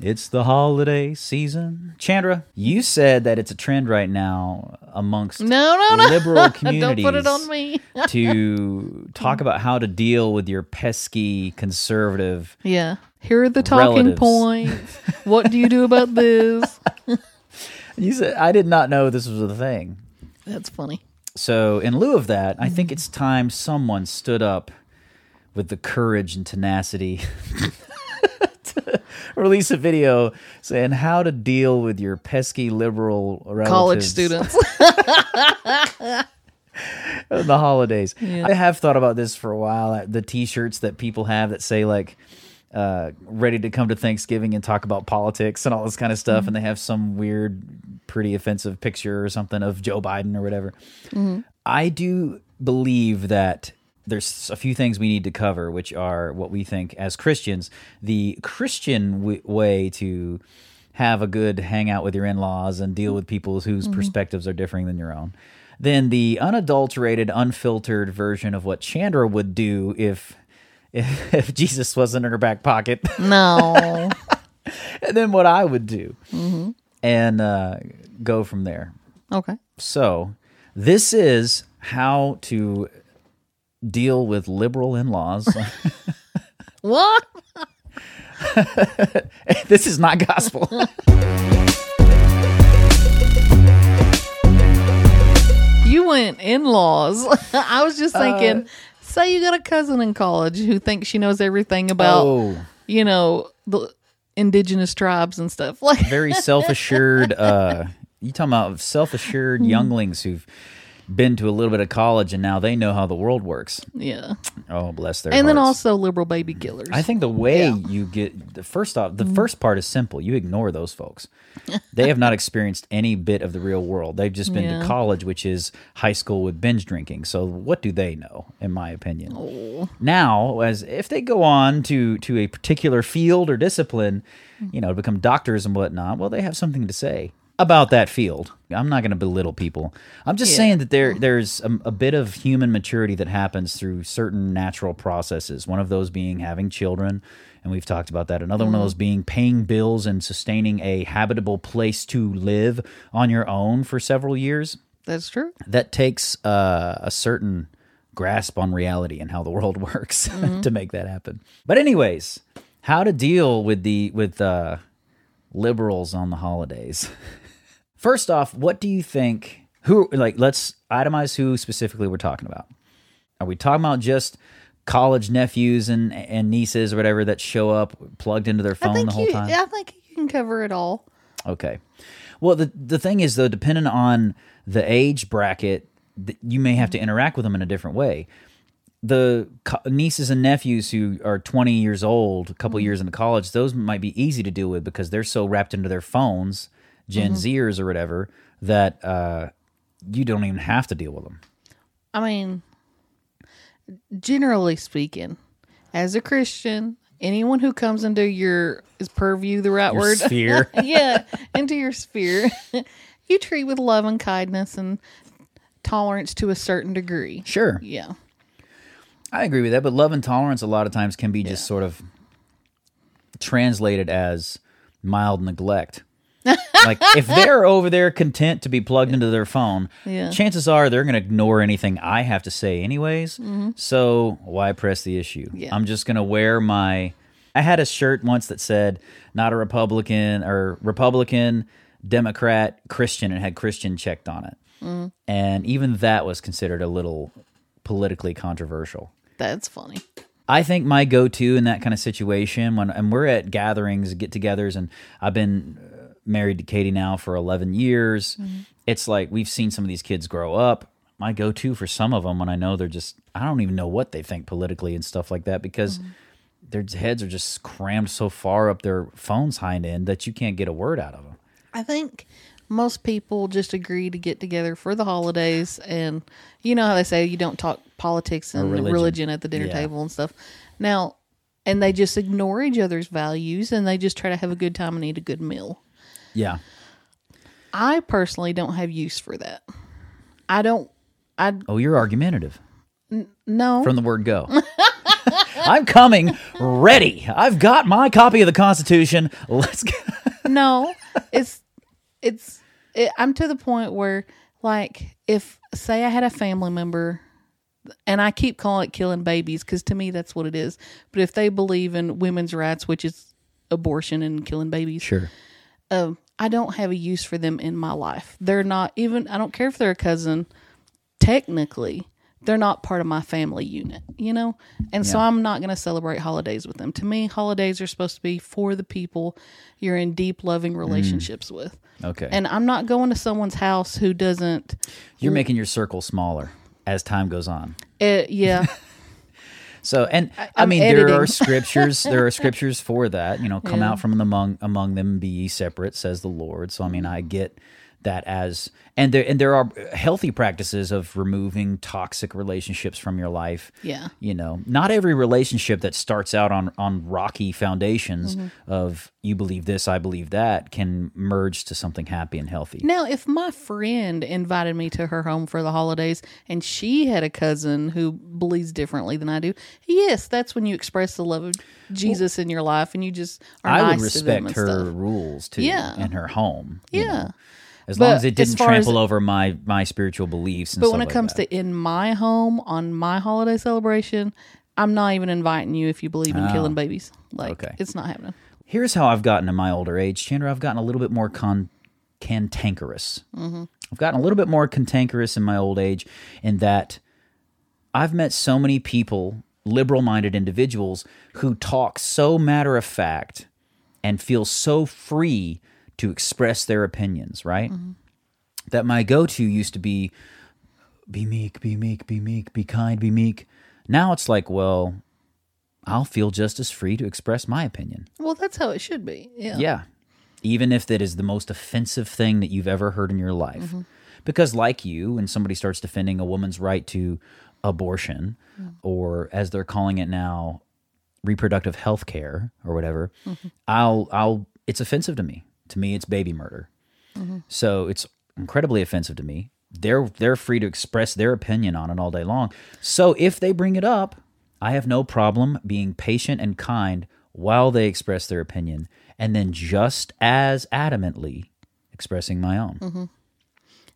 It's the holiday season. Chandra, you said that it's a trend right now amongst No, no, no. liberal Don't put it on me. to talk about how to deal with your pesky conservative. Yeah. Here are the talking Relatives. points. what do you do about this? You said I did not know this was a thing. That's funny. So, in lieu of that, I think it's time someone stood up with the courage and tenacity release a video saying how to deal with your pesky liberal relatives College students. the holidays. Yeah. I have thought about this for a while. The T-shirts that people have that say like. Uh, ready to come to Thanksgiving and talk about politics and all this kind of stuff, and they have some weird, pretty offensive picture or something of Joe Biden or whatever. I do believe that there's a few things we need to cover, which are what we think as Christians, the Christian w- way to have a good hangout with your in laws and deal with people whose perspectives are differing than your own. Then the unadulterated, unfiltered version of what Chandra would do if. If, if Jesus wasn't in her back pocket, no. and then what I would do, and uh, go from there. Okay. So, this is how to deal with liberal in laws. What? this is not gospel. You went in laws. I was just thinking, Uh, say you got a cousin in college who thinks she knows everything about, oh, you know, the indigenous tribes and stuff. Like, very self assured. Uh, you talking about self assured Hmm. younglings who've been to a little bit of college and now they know how the world works. yeah. Oh, bless their And then also liberal baby killers. I think the way Yeah. Mm-hmm. you get the first off, the first part is simple. You ignore those folks. they have not experienced any bit of the real world. They've just been to college, which is high school with binge drinking. So what do they know, in my opinion? Oh. Now, as if they go on to to a particular field or discipline, you know, to become doctors and whatnot, well, they have something to say about that field. I'm not going to belittle people. I'm just Yeah. saying that there there's a, a bit of human maturity that happens through certain natural processes. One of those being having children, and we've talked about that. Another one of those being paying bills and sustaining a habitable place to live on your own for several years That's true. that takes uh, a certain grasp on reality and how the world works to make that happen. But anyways, how to deal with the with uh, liberals on the holidays. First off, what do you think? Who like? Let's itemize who specifically we're talking about. Are we talking about just college nephews and and nieces or whatever that show up plugged into their phone the whole you, time? I think you can cover it all. Okay. Well, the the thing is though, depending on the age bracket, you may have to interact with them in a different way. The co- nieces and nephews who are 20 years old, a couple mm-hmm. years into college, those might be easy to deal with because they're so wrapped into their phones, Gen Zers or whatever, that uh, you don't even have to deal with them. I mean, generally speaking, as a Christian, anyone who comes into your is purview the right Your word? sphere. yeah, into your sphere, you treat with love and kindness and tolerance to a certain degree. Sure. Yeah, I agree with that, but love and tolerance a lot of times can be just sort of translated as mild neglect. Like if they're over there content to be plugged into their phone, Yeah. chances are they're going to ignore anything I have to say anyways. Mm-hmm. So why press the issue? Yeah. I'm just going to wear my I had a shirt once that said not a Republican or Republican, Democrat, Christian and had Christian checked on it. Mm-hmm. And even that was considered a little politically controversial. that's funny. I think my go-to in that kind of situation when and we're at gatherings, get-togethers, and I've been married to Katie now for 11 years. Mm-hmm. It's like we've seen some of these kids grow up. My go-to for some of them when I know they're just I don't even know what they think politically and stuff like that because mm-hmm. their heads are just crammed so far up their phones hind end that you can't get a word out of them. I think most people just agree to get together for the holidays, and you know how they say you don't talk politics and religion. religion. at the dinner Yeah. table and stuff. Now, and they just ignore each other's values, and they just try to have a good time and eat a good meal. Yeah. I personally don't have use for that. I don't. I Oh, you're argumentative no. from the word go. I'm coming ready. I've got my copy of the Constitution. Let's go. no, it's it's it, I'm to the point where like if say I had a family member and I keep calling it killing babies because to me that's what it is. But if they believe in women's rights, which is abortion and killing babies, Sure. um, I don't have a use for them in my life. They're not even. I don't care if they're a cousin. Technically, they're not part of my family unit, you know. And so I'm not going to celebrate holidays with them. To me, holidays are supposed to be for the people you're in deep, loving relationships with. Okay. And I'm not going to someone's house who doesn't. You're making your circle smaller as time goes on. Uh, yeah, So, and I, I'm mean, there are scriptures. there are scriptures for that. You know, come Yeah. out from among among them, be ye separate, says the Lord. So, I mean, I get that as and there and there are healthy practices of removing toxic relationships from your life. Yeah. You know, not every relationship that starts out on on rocky foundations Mm-hmm. of you believe this, I believe that, can merge to something happy and healthy. Now, if my friend invited me to her home for the holidays and she had a cousin who believes differently than I do, yes, that's when you express the love of Jesus in your life and you just are I nice would respect her stuff. rules too, Yeah. in her home. you Yeah. know. As But long as it didn't as- trample over my my spiritual beliefs. And But when it like comes that. to in my home on my holiday celebration, I'm not even inviting you if you believe in killing babies. Like, Oh. Okay. it's not happening. Here's how I've gotten in my older age, Chandra. I've gotten a little bit more con- cantankerous. Mm-hmm. I've gotten a little bit more cantankerous in my old age in that I've met so many people, liberal minded individuals, who talk so matter of fact and feel so free to express their opinions, right? That my go to used to be be meek, be meek, be meek, be kind, be meek. Now it's like, well, I'll feel just as free to express my opinion. Well, that's how it should be. Yeah. Yeah. Even if that is the most offensive thing that you've ever heard in your life. Mm-hmm. Because, like you, when somebody starts defending a woman's right to abortion, Mm. or as they're calling it now, reproductive health care or whatever, Mm-hmm. I'll, I'll, it's offensive to me. To me, it's baby murder. Mm-hmm. So it's incredibly offensive to me. They're, they're free to express their opinion on it all day long. So if they bring it up, I have no problem being patient and kind while they express their opinion, and then just as adamantly expressing my own. Mm-hmm.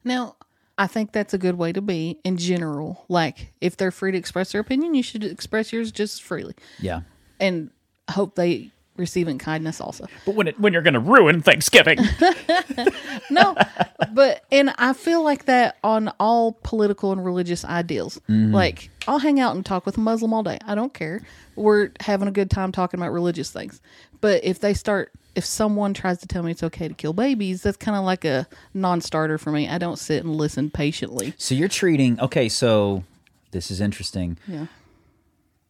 Now, I think that's a good way to be in general. Like, if they're free to express their opinion, you should express yours just as freely. Yeah. And hope they in kindness also. But when it, when you're going to ruin Thanksgiving, No, but and I feel like that on all political and religious ideals. Mm-hmm. Like I'll hang out and talk with a Muslim all day. I don't care. We're having a good time talking about religious things. But if they start if someone tries to tell me it's okay to kill babies, that's kind of like a non-starter for me. I don't sit and listen patiently. So you're treating, okay, so this is interesting. Yeah.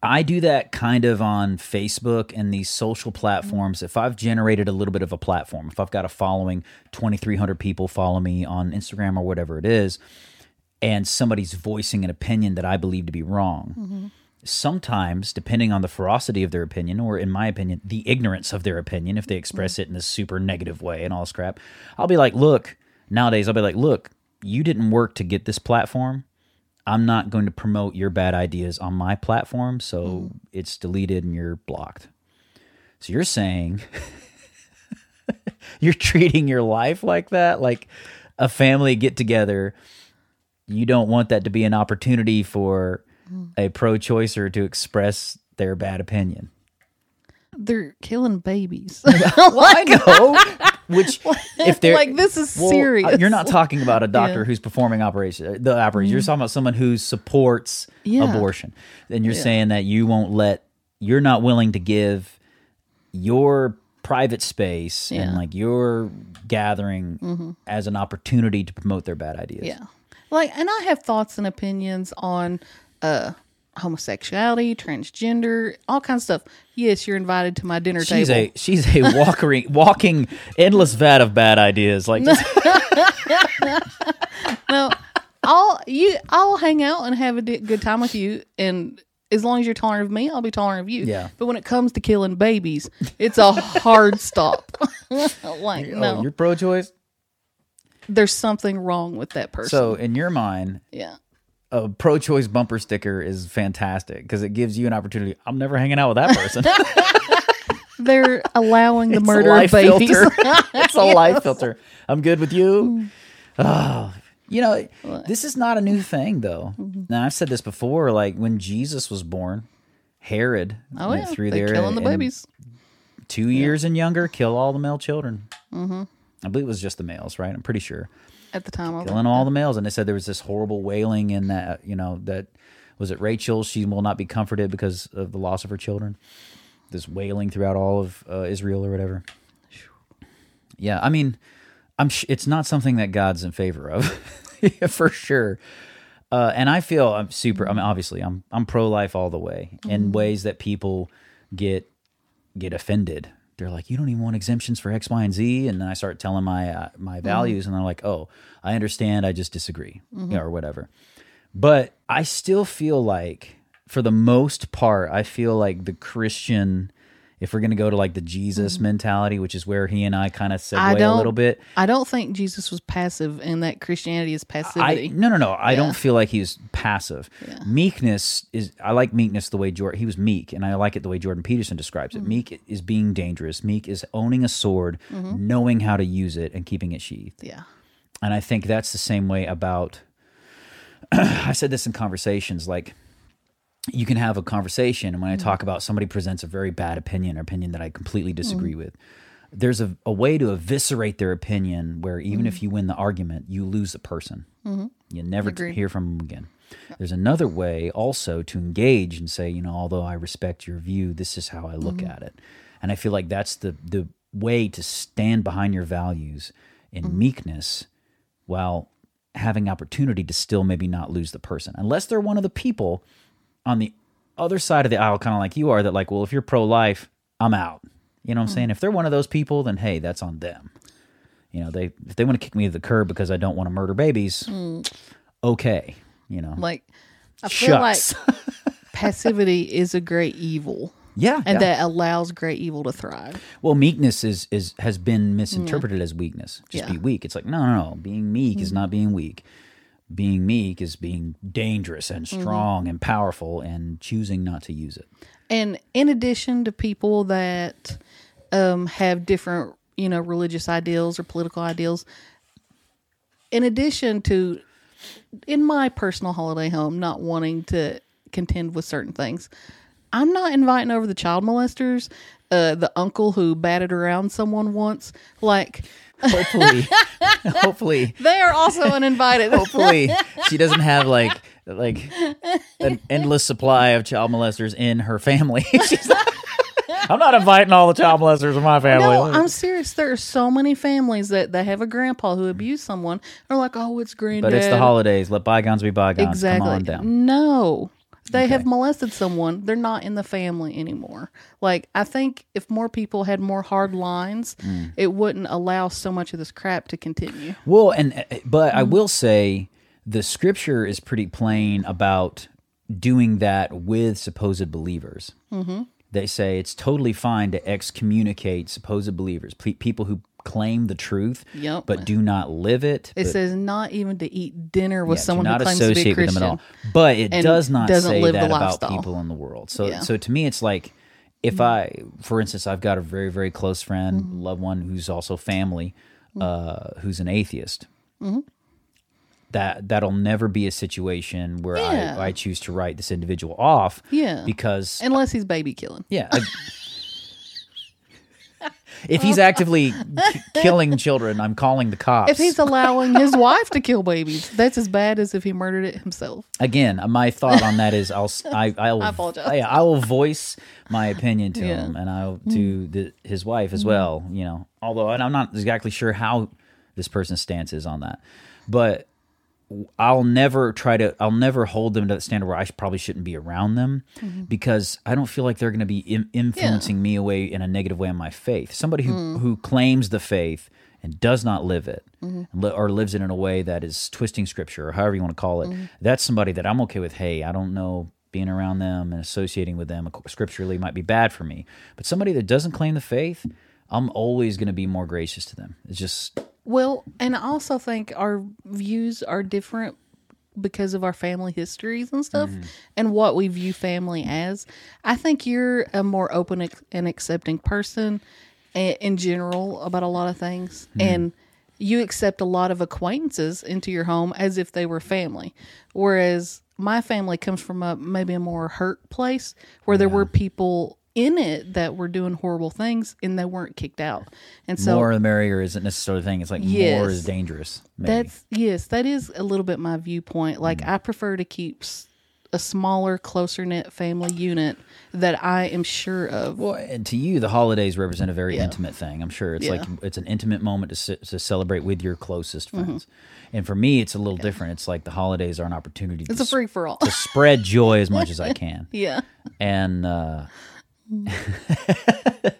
I do that kind of on Facebook and these social platforms. If I've generated a little bit of a platform, if I've got a following, 2,300 people follow me on Instagram or whatever it is, and somebody's voicing an opinion that I believe to be wrong, sometimes, depending on the ferocity of their opinion, or in my opinion, the ignorance of their opinion, if they express it in a super negative way and all this crap, I'll be like, look, nowadays, I'll be like, look, you didn't work to get this platform. I'm not going to promote your bad ideas on my platform, so hmm. it's deleted and you're blocked. So you're saying you're treating your life like that, like a family get together. You don't want that to be an opportunity for hmm. a pro-choicer to express their bad opinion. They're killing babies. I know. Which, if they're like this is Well, serious. You're not talking about a doctor Yeah. Mm-hmm. who's performing operation. The operation. You're talking about someone who supports Yeah. abortion. And you're saying that you won't let. You're not willing to give your private space and Yeah. Mm-hmm. like your gathering as an opportunity to promote their bad ideas. Yeah. Like, and I have thoughts and opinions on uh homosexuality, transgender, all kinds of stuff. Yes, you're invited to my dinner She's table. a she's a walking walking endless vat of bad ideas. Like just- no, I'll you I'll hang out and have a good time with you and as long as you're tolerant of me, I'll be tolerant of you. Yeah. But when it comes to killing babies, it's a hard stop. like, oh, no, oh, you're pro-choice. there's something wrong with that person. So in your mind, yeah. A pro-choice bumper sticker is fantastic because it gives you an opportunity. I'm never hanging out with that person. They're allowing the It's murder of babies. filter. it's a life filter. I'm good with you. Oh, you know, this is not a new thing though. Mm-hmm. Now I've said this before. Like when Jesus was born, Herod oh went yeah, through they're there killing the babies. two years and younger, kill all the male children. Mm-hmm. I believe it was just the males, right? I'm pretty sure At the time, killing all the males, and they said there was this horrible wailing in that. You know that was it. Rachel, she will not be comforted because of the loss of her children. This wailing throughout all of uh, Israel or whatever. Yeah, I mean, I'm. Sh- it's not something that God's in favor of, for sure. Uh, and I feel I'm super. I mean, obviously, I'm I'm pro life all the way in ways that people get get offended. They're like, you don't even want exemptions for X, Y, and Z, and then I start telling my uh, my values, and they're like, oh, I understand, I just disagree, yeah, or whatever. But I still feel like, for the most part, I feel like the Christian, if we're gonna go to like the Jesus mentality, which is where he and I kind of segue I a little bit. I don't think Jesus was passive, and that Christianity is I passivity. no no no. I Yeah. don't feel like he's passive. Yeah. Meekness is. I like meekness the way Jordan. He was meek, and I like it the way Jordan Peterson describes Mm-hmm. it. Meek is being dangerous. Meek is owning a sword, knowing how to use it, and keeping it sheathed. yeah, And I think that's the same way about. I said this in conversations like. You can have a conversation, and when I mm-hmm. talk about somebody presents a very bad opinion or opinion that I completely mm-hmm. disagree with, there's a, a way to eviscerate their opinion where even if mm-hmm. you win the argument, you lose the person. You never t- hear from them again. There's another way also to engage and say, you know, although I respect your view, this is how I look at it. And I feel like that's the the way to stand behind your values in meekness while having opportunity to still maybe not lose the person. Unless they're one of the people on the other side of the aisle, kind of like you are, that like, well, if you're pro life, I'm out. You know what I'm saying? Mm. If they're one of those people, then hey, that's on them. You know, they if they want to kick me to the curb because I don't want to murder babies, mm. okay. You know, like I feel like shucks. passivity is a great evil, yeah, and yeah. that allows great evil to thrive. well, meekness is is has been mm. misinterpreted as weakness. Just Yeah. be weak. It's like no, no, no. Being meek is not being weak. Being meek is being dangerous and strong and powerful and choosing not to use it. And in addition to people that um, have different, you know, religious ideals or political ideals, in addition to, in my personal holiday home, not wanting to contend with certain things, I'm not inviting over the child molesters, uh, the uncle who batted around someone once. Like, Hopefully, hopefully, they are also uninvited. hopefully, she doesn't have like like an endless supply of child molesters in her family. She's like, I'm not inviting all the child molesters in my family. No, I'm serious. There are so many families that they have a grandpa who abused someone. They're like, oh, it's granddad. but it's the holidays. Let bygones be bygones. Exactly. Come on down. No. They have molested someone. They're not in the family anymore. Like, I think if more people had more hard lines, Mm. it wouldn't allow so much of this crap to continue. Well, and uh, but Mm-hmm. I will say the scripture is pretty plain about doing that with supposed believers. Mm-hmm. They say it's totally fine to excommunicate supposed believers, pe- people who claim the truth, Yep. but do not live it. It but- says not even to eat dinner with yeah, someone who not claims to be a Christian. them at all. But it does not say live that about lifestyle. people in the world. So, Yeah. Mm-hmm. so to me, it's like if I, for instance, I've got a very, very close friend, Mm-hmm. loved one who's also family, uh, who's an atheist. Mm-hmm. That that'll never be a situation where Yeah. I, I choose to write this individual off. Yeah. because Unless he's baby killing. yeah. I- if he's actively k- killing children, I'm calling the cops. If he's allowing his wife to kill babies, that's as bad as if he murdered it himself. again, my thought on that is I'll I'll, I apologize. I, I will voice my opinion to Yeah. Mm. him and I'll to the, his wife as well. You know, although and I'm not exactly sure how this person's stance is on that, but I'll never try to. I'll never hold them to the standard where I probably shouldn't be around them Mm-hmm. because I don't feel like they're going to be Im- influencing me away in a negative way on my faith. Somebody who Mm. who claims the faith and does not live it, Mm-hmm. or lives it in a way that is twisting scripture or however you want to call it. Mm-hmm. That's somebody that I'm okay with. Hey, I don't know. Being around them and associating with them scripturally might be bad for me, but somebody that doesn't claim the faith, I'm always going to be more gracious to them. It's just Well, and I also think our views are different because of our family histories and stuff Mm-hmm. and what we view family as. I think you're a more open and accepting person in general about a lot of things. Mm-hmm. And you accept a lot of acquaintances into your home as if they were family. Whereas my family comes from a maybe a more hurt place where there were people in it that were doing horrible things and they weren't kicked out. And so more the merrier isn't necessarily a thing. It's like more is dangerous. Maybe. that's yes, that is a little bit my viewpoint. Like Mm. I prefer to keep a smaller, closer knit family unit that I am sure of. Well, and to you, the holidays represent a very Yeah. intimate thing. I'm sure it's Yeah. like it's an intimate moment to, to celebrate with your closest Mm-hmm. friends. And for me, it's a little different. It's like the holidays are an opportunity It's to, a free for all. to spread joy as much as I can. yeah. And uh,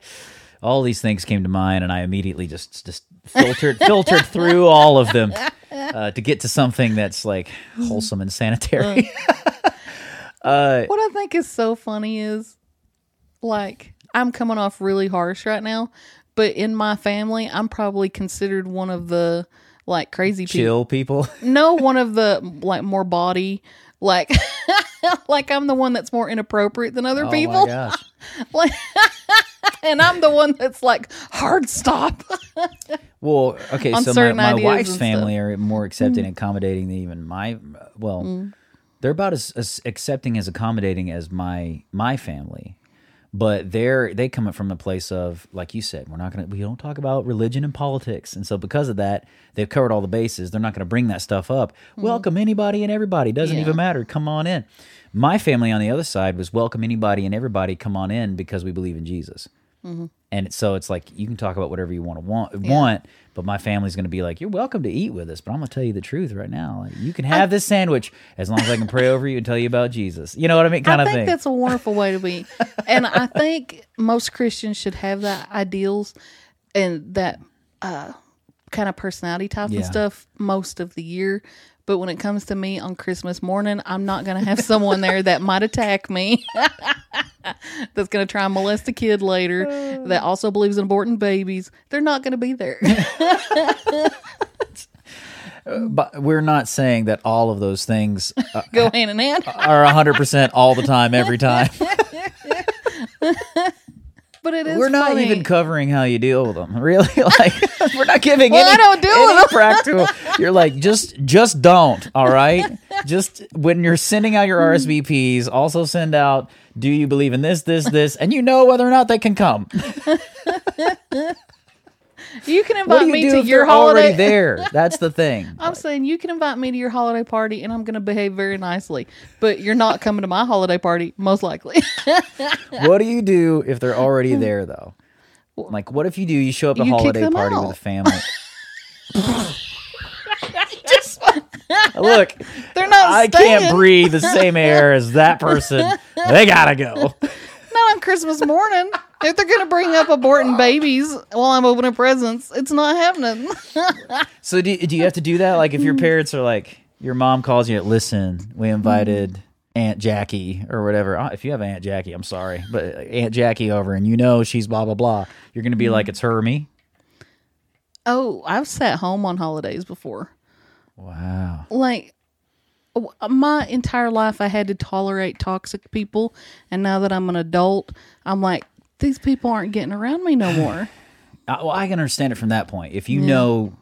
all these things came to mind, and I immediately just just filtered filtered through all of them uh, to get to something that's like wholesome and sanitary. uh, What I think is so funny is like I'm coming off really harsh right now, but in my family, I'm probably considered one of the like crazy people. chill people. No, one of the like more body like like I'm the one that's more inappropriate than other Oh my people. gosh. Like and I'm the one that's like hard stop. Well, okay, so my, my wife's family are more accepting and accommodating than even my. Well, Mm. they're about as, as accepting as accommodating as my my family, but they're they come from a place of like you said, we're not gonna we don't talk about religion and politics, and so because of that, they've covered all the bases. They're not gonna bring that stuff up. Mm-hmm. Welcome anybody and everybody. Doesn't. Yeah. even matter. Come on in. My family on the other side was welcome anybody and everybody. Come on in because we believe in Jesus. Mm-hmm. And so it's like you can talk about whatever you want to want, want, but my family's going to be like, "You're welcome to eat with us," but I'm going to tell you the truth right now. Like, you can have this sandwich as long as I can pray over you and tell you about Jesus. You know what I mean? Kind I of think thing. that's a wonderful way to be. and I think most Christians should have that ideals and that uh, kind of personality type Yeah. and stuff most of the year. But when it comes to me on Christmas morning, I'm not going to have someone there that might attack me. that's going to try and molest a kid later. That also believes in aborting babies. They're not going to be there. but we're not saying that all of those things uh, Go hand in hand. are 100% all the time, every time. But it is. we're not funny. even covering how you deal with them. Really, like we're not giving Well, any. I don't deal any with practical. You're like just just don't. All right, just when you're sending out your RSVPs, also send out. Do you believe in this, this, this, and you know whether or not they can come. You can invite you me to your they're already holiday. there? That's the thing. I'm saying you can invite me to your holiday party and I'm going to behave very nicely, but you're not coming to my holiday party, most likely. what do you do if they're already hmm. there though? Like, what if you do? You show up at a holiday party out. with a family. Look, They're not I staying. can't breathe the same air as that person. They gotta go. Not on Christmas morning. If they're going to bring up aborting babies while I'm opening presents, it's not happening. So do, do you have to do that? Like if your parents are like, your mom calls you, listen, we invited Aunt Jackie or whatever. Uh, If you have Aunt Jackie, I'm sorry, but Aunt Jackie over and you know she's blah, blah, blah. You're going to be like, it's her or me? oh, I've sat home on holidays before. Wow. Like, my entire life, I had to tolerate toxic people. And now that I'm an adult, I'm like, these people aren't getting around me no more. Uh, well, I can understand it from that point. If you know,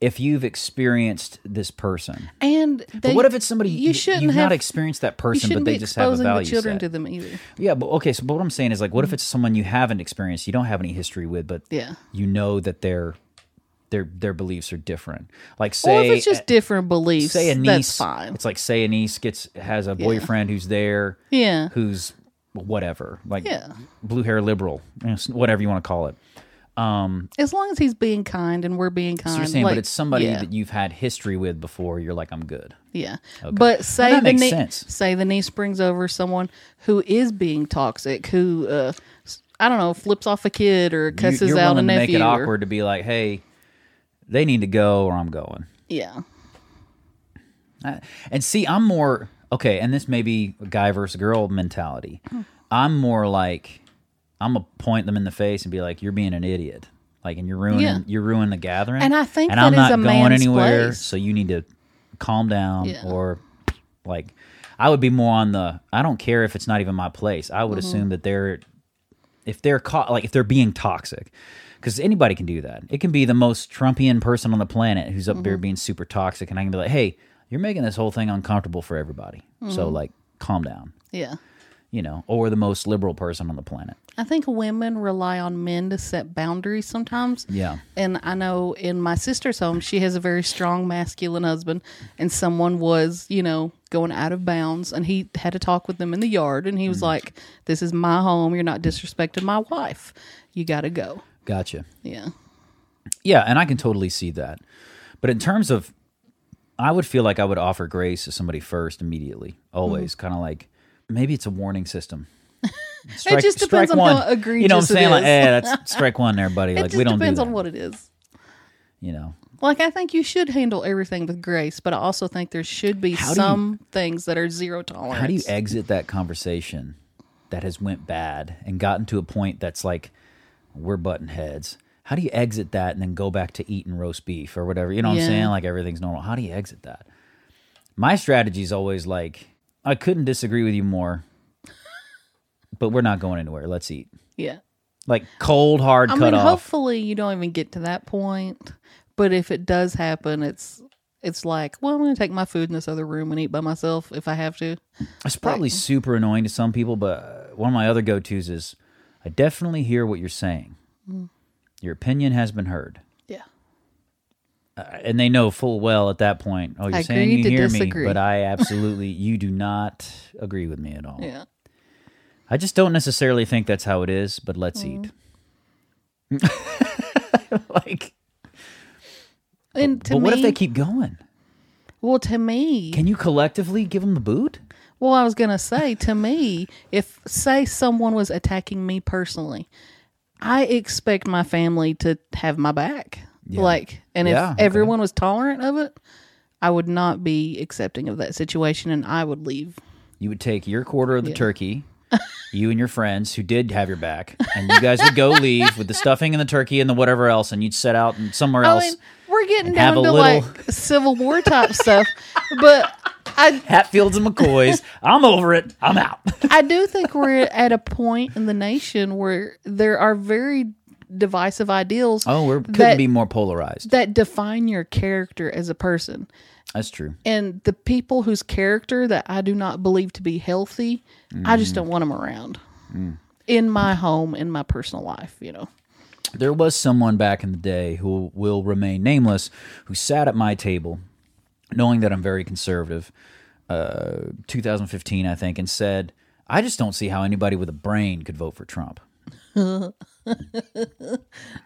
if you've experienced this person. And they, But what if it's somebody you shouldn't you've have not experienced that person, but they just have a value the children set? to them either. Yeah, but okay. So, but what I'm saying is, like, what if it's someone you haven't experienced, you don't have any history with, but Yeah. you know that their their their beliefs are different. Like, Or say, if it's just different beliefs, say a niece, that's fine. It's like say a niece gets has a boyfriend who's there, Yeah. who's whatever, like Yeah. blue hair liberal, whatever you want to call it. Um, As long as he's being kind and we're being kind. so you're saying, like, but it's somebody yeah, that you've had history with before. You're like, I'm good. Yeah. But say that the makes nie- sense. say the niece brings over someone who is being toxic, who uh I don't know, flips off a kid or cusses you're out a nephew. make it or- awkward to be like, hey, they need to go or I'm going. yeah. I- And see, I'm more okay, and this may be a guy versus girl mentality. I'm more like I'm gonna point them in the face and be like, "You're being an idiot," like, and you're ruining Yeah. you're ruining the gathering. And I think and that I'm is not a going anywhere, place. so you need to calm down Yeah. or Like, I would be more on the. I don't care if it's not even my place. I would mm-hmm. assume that they're, if they're caught, like if they're being toxic, because anybody can do that. It can be the most Trumpian person on the planet who's up there mm-hmm. being super toxic, and I can be like, hey, you're making this whole thing uncomfortable for everybody. So mm-hmm. like, calm down. Yeah. You know, or the most liberal person on the planet. I think women rely on men to set boundaries sometimes. Yeah. And I know in my sister's home, she has a very strong masculine husband, and someone was, you know, going out of bounds, and he had to talk with them in the yard, and he was mm-hmm. like, "This is my home. You're not disrespecting my wife. You got to go." Gotcha. Yeah. Yeah, and I can totally see that. But in terms of, I would feel like I would offer grace to somebody first immediately, always, Mm-hmm. kind of like maybe it's a warning system. it just depends on one. how egregious You know what I'm saying? Like, eh, that's strike one there, buddy. It like just we don't depends do that. on what it is. you know. Like I think you should handle everything with grace, but I also think there should be How do you- some things that are zero tolerance. How do you exit that conversation that has went bad and gotten to a point that's like we're button heads? How do you exit that and then go back to eating roast beef or whatever? You know what Yeah. I'm saying? Like everything's normal. How do you exit that? My strategy is always like I couldn't disagree with you more, but we're not going anywhere. Let's eat. yeah. Like cold hard I cut mean, off. hopefully you don't even get to that point. But if it does happen, it's it's like, well, I'm going to take my food in this other room and eat by myself if I have to. It's probably super annoying to some people, but one of my other go tos is I definitely hear what you're saying. Mm. Your opinion has been heard. Yeah. Uh, and they know full well at that point. Oh, you're I saying you hear disagree. me, but I absolutely you do not agree with me at all. Yeah. I just don't necessarily think that's how it is. But let's eat. Mm. like, And to but me, what if they keep going? well, to me, Can you collectively give them the boot? Well, I was going to say, to me, if say someone was attacking me personally, I expect my family to have my back. Yeah. Like, and Yeah, if okay. everyone was tolerant of it, I would not be accepting of that situation, and I would leave. You would take your quarter of the Yeah. turkey, you and your friends who did have your back, and you guys would go leave with the stuffing and the turkey and the whatever else, and you'd set out and somewhere I else. mean, we're getting down to little- like Civil War type stuff, but I Hatfields and McCoys. I'm over it. I'm out. I do think we're at a point in the nation where there are very divisive ideals Oh, we couldn't That- be more polarized. that define your character as a person. That's true. And the people whose character that I do not believe to be healthy, I just don't want them around mm. in my home, in my personal life, you know. There was someone back in the day who will remain nameless who sat at my table, knowing that I'm very conservative, uh, 2015, I think, and said, I just don't see how anybody with a brain could vote for Trump.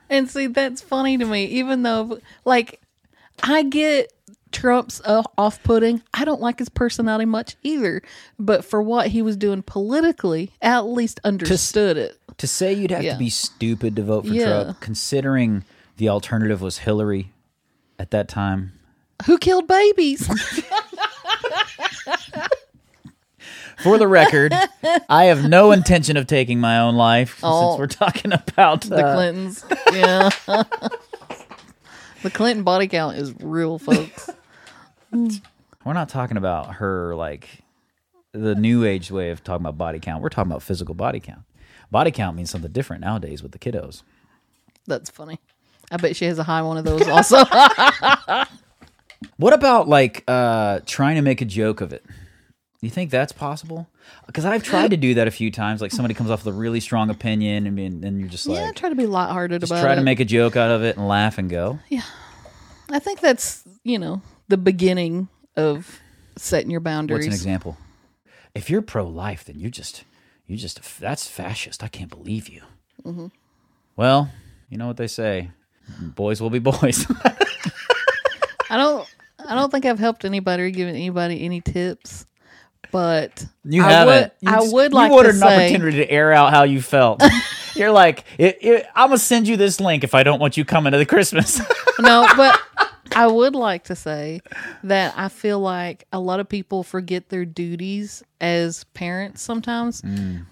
And see, that's funny to me, even though, like, I get Trump's uh, off putting. I don't like his personality much either. But for what he was doing politically, I at least understood it. To say you'd have Yeah. to be stupid to vote for Yeah. Trump, considering the alternative was Hillary at that time. Who killed babies? For the record, I have no intention of taking my own life Oh. since we're talking about the uh, Clintons. Yeah. the Clinton body count is real, folks. We're not talking about her like the new age way of talking about body count. We're talking about physical body count. Body count means something different nowadays with the kiddos. That's funny. I bet she has a high one of those also. What about like uh trying to make a joke of it? You think that's possible? Because I've tried to do that a few times. Like somebody comes off with a really strong opinion, and then and you're just like, yeah, try to be lighthearted just about try it. to make a joke out of it and laugh and go. Yeah, I think that's, you know, the beginning of setting your boundaries. What's an example? If you're pro-life, then you're just you just that's fascist. I can't believe you. Mm-hmm. Well, you know what they say: boys will be boys. I don't I don't think I've helped anybody or given anybody any tips. But You I haven't. Would, You I would like you wanted to an say opportunity to air out how you felt. You're like, it, it, I'm gonna send you this link if I don't want you coming to the Christmas. no, but I would like to say that I feel like a lot of people forget their duties as parents sometimes. Mm.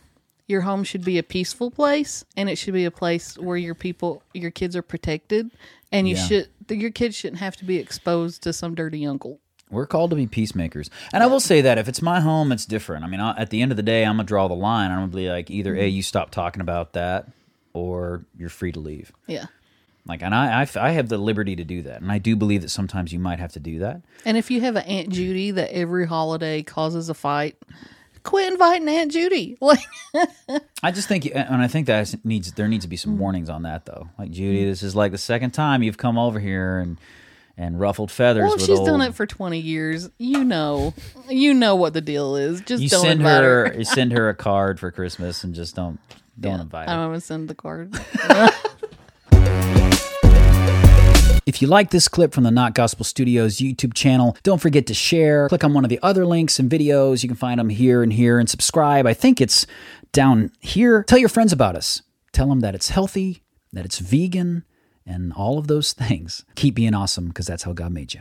Your home should be a peaceful place and it should be a place where your people your kids are protected and you Yeah. should your kids shouldn't have to be exposed to some dirty uncle. We're called to be peacemakers, and I will say that if it's my home, it's different. I mean, I, at the end of the day, I'm gonna draw the line. I'm gonna be like, either a, mm-hmm. you stop talking about that, or you're free to leave. Yeah. Like, and I, I, I have the liberty to do that, and I do believe that sometimes you might have to do that. And if you have an Aunt Judy that every holiday causes a fight, quit inviting Aunt Judy. Like, I just think, and I think that needs there needs to be some hmm. warnings on that though. Like Judy, hmm. this is like the second time you've come over here and and ruffled feathers. well, she's old, done it for twenty years, you know, you know what the deal is. Just You don't send invite her, her. you send her a card for Christmas, and just don't don't Yeah, invite Her. I her. don't even send the card. If you like this clip from the Not Gospel Studios YouTube channel, don't forget to share. Click on one of the other links and videos. You can find them here and here and subscribe. I think it's down here. Tell your friends about us. Tell them that it's healthy, that it's vegan, and all of those things. Keep being awesome because that's how God made you.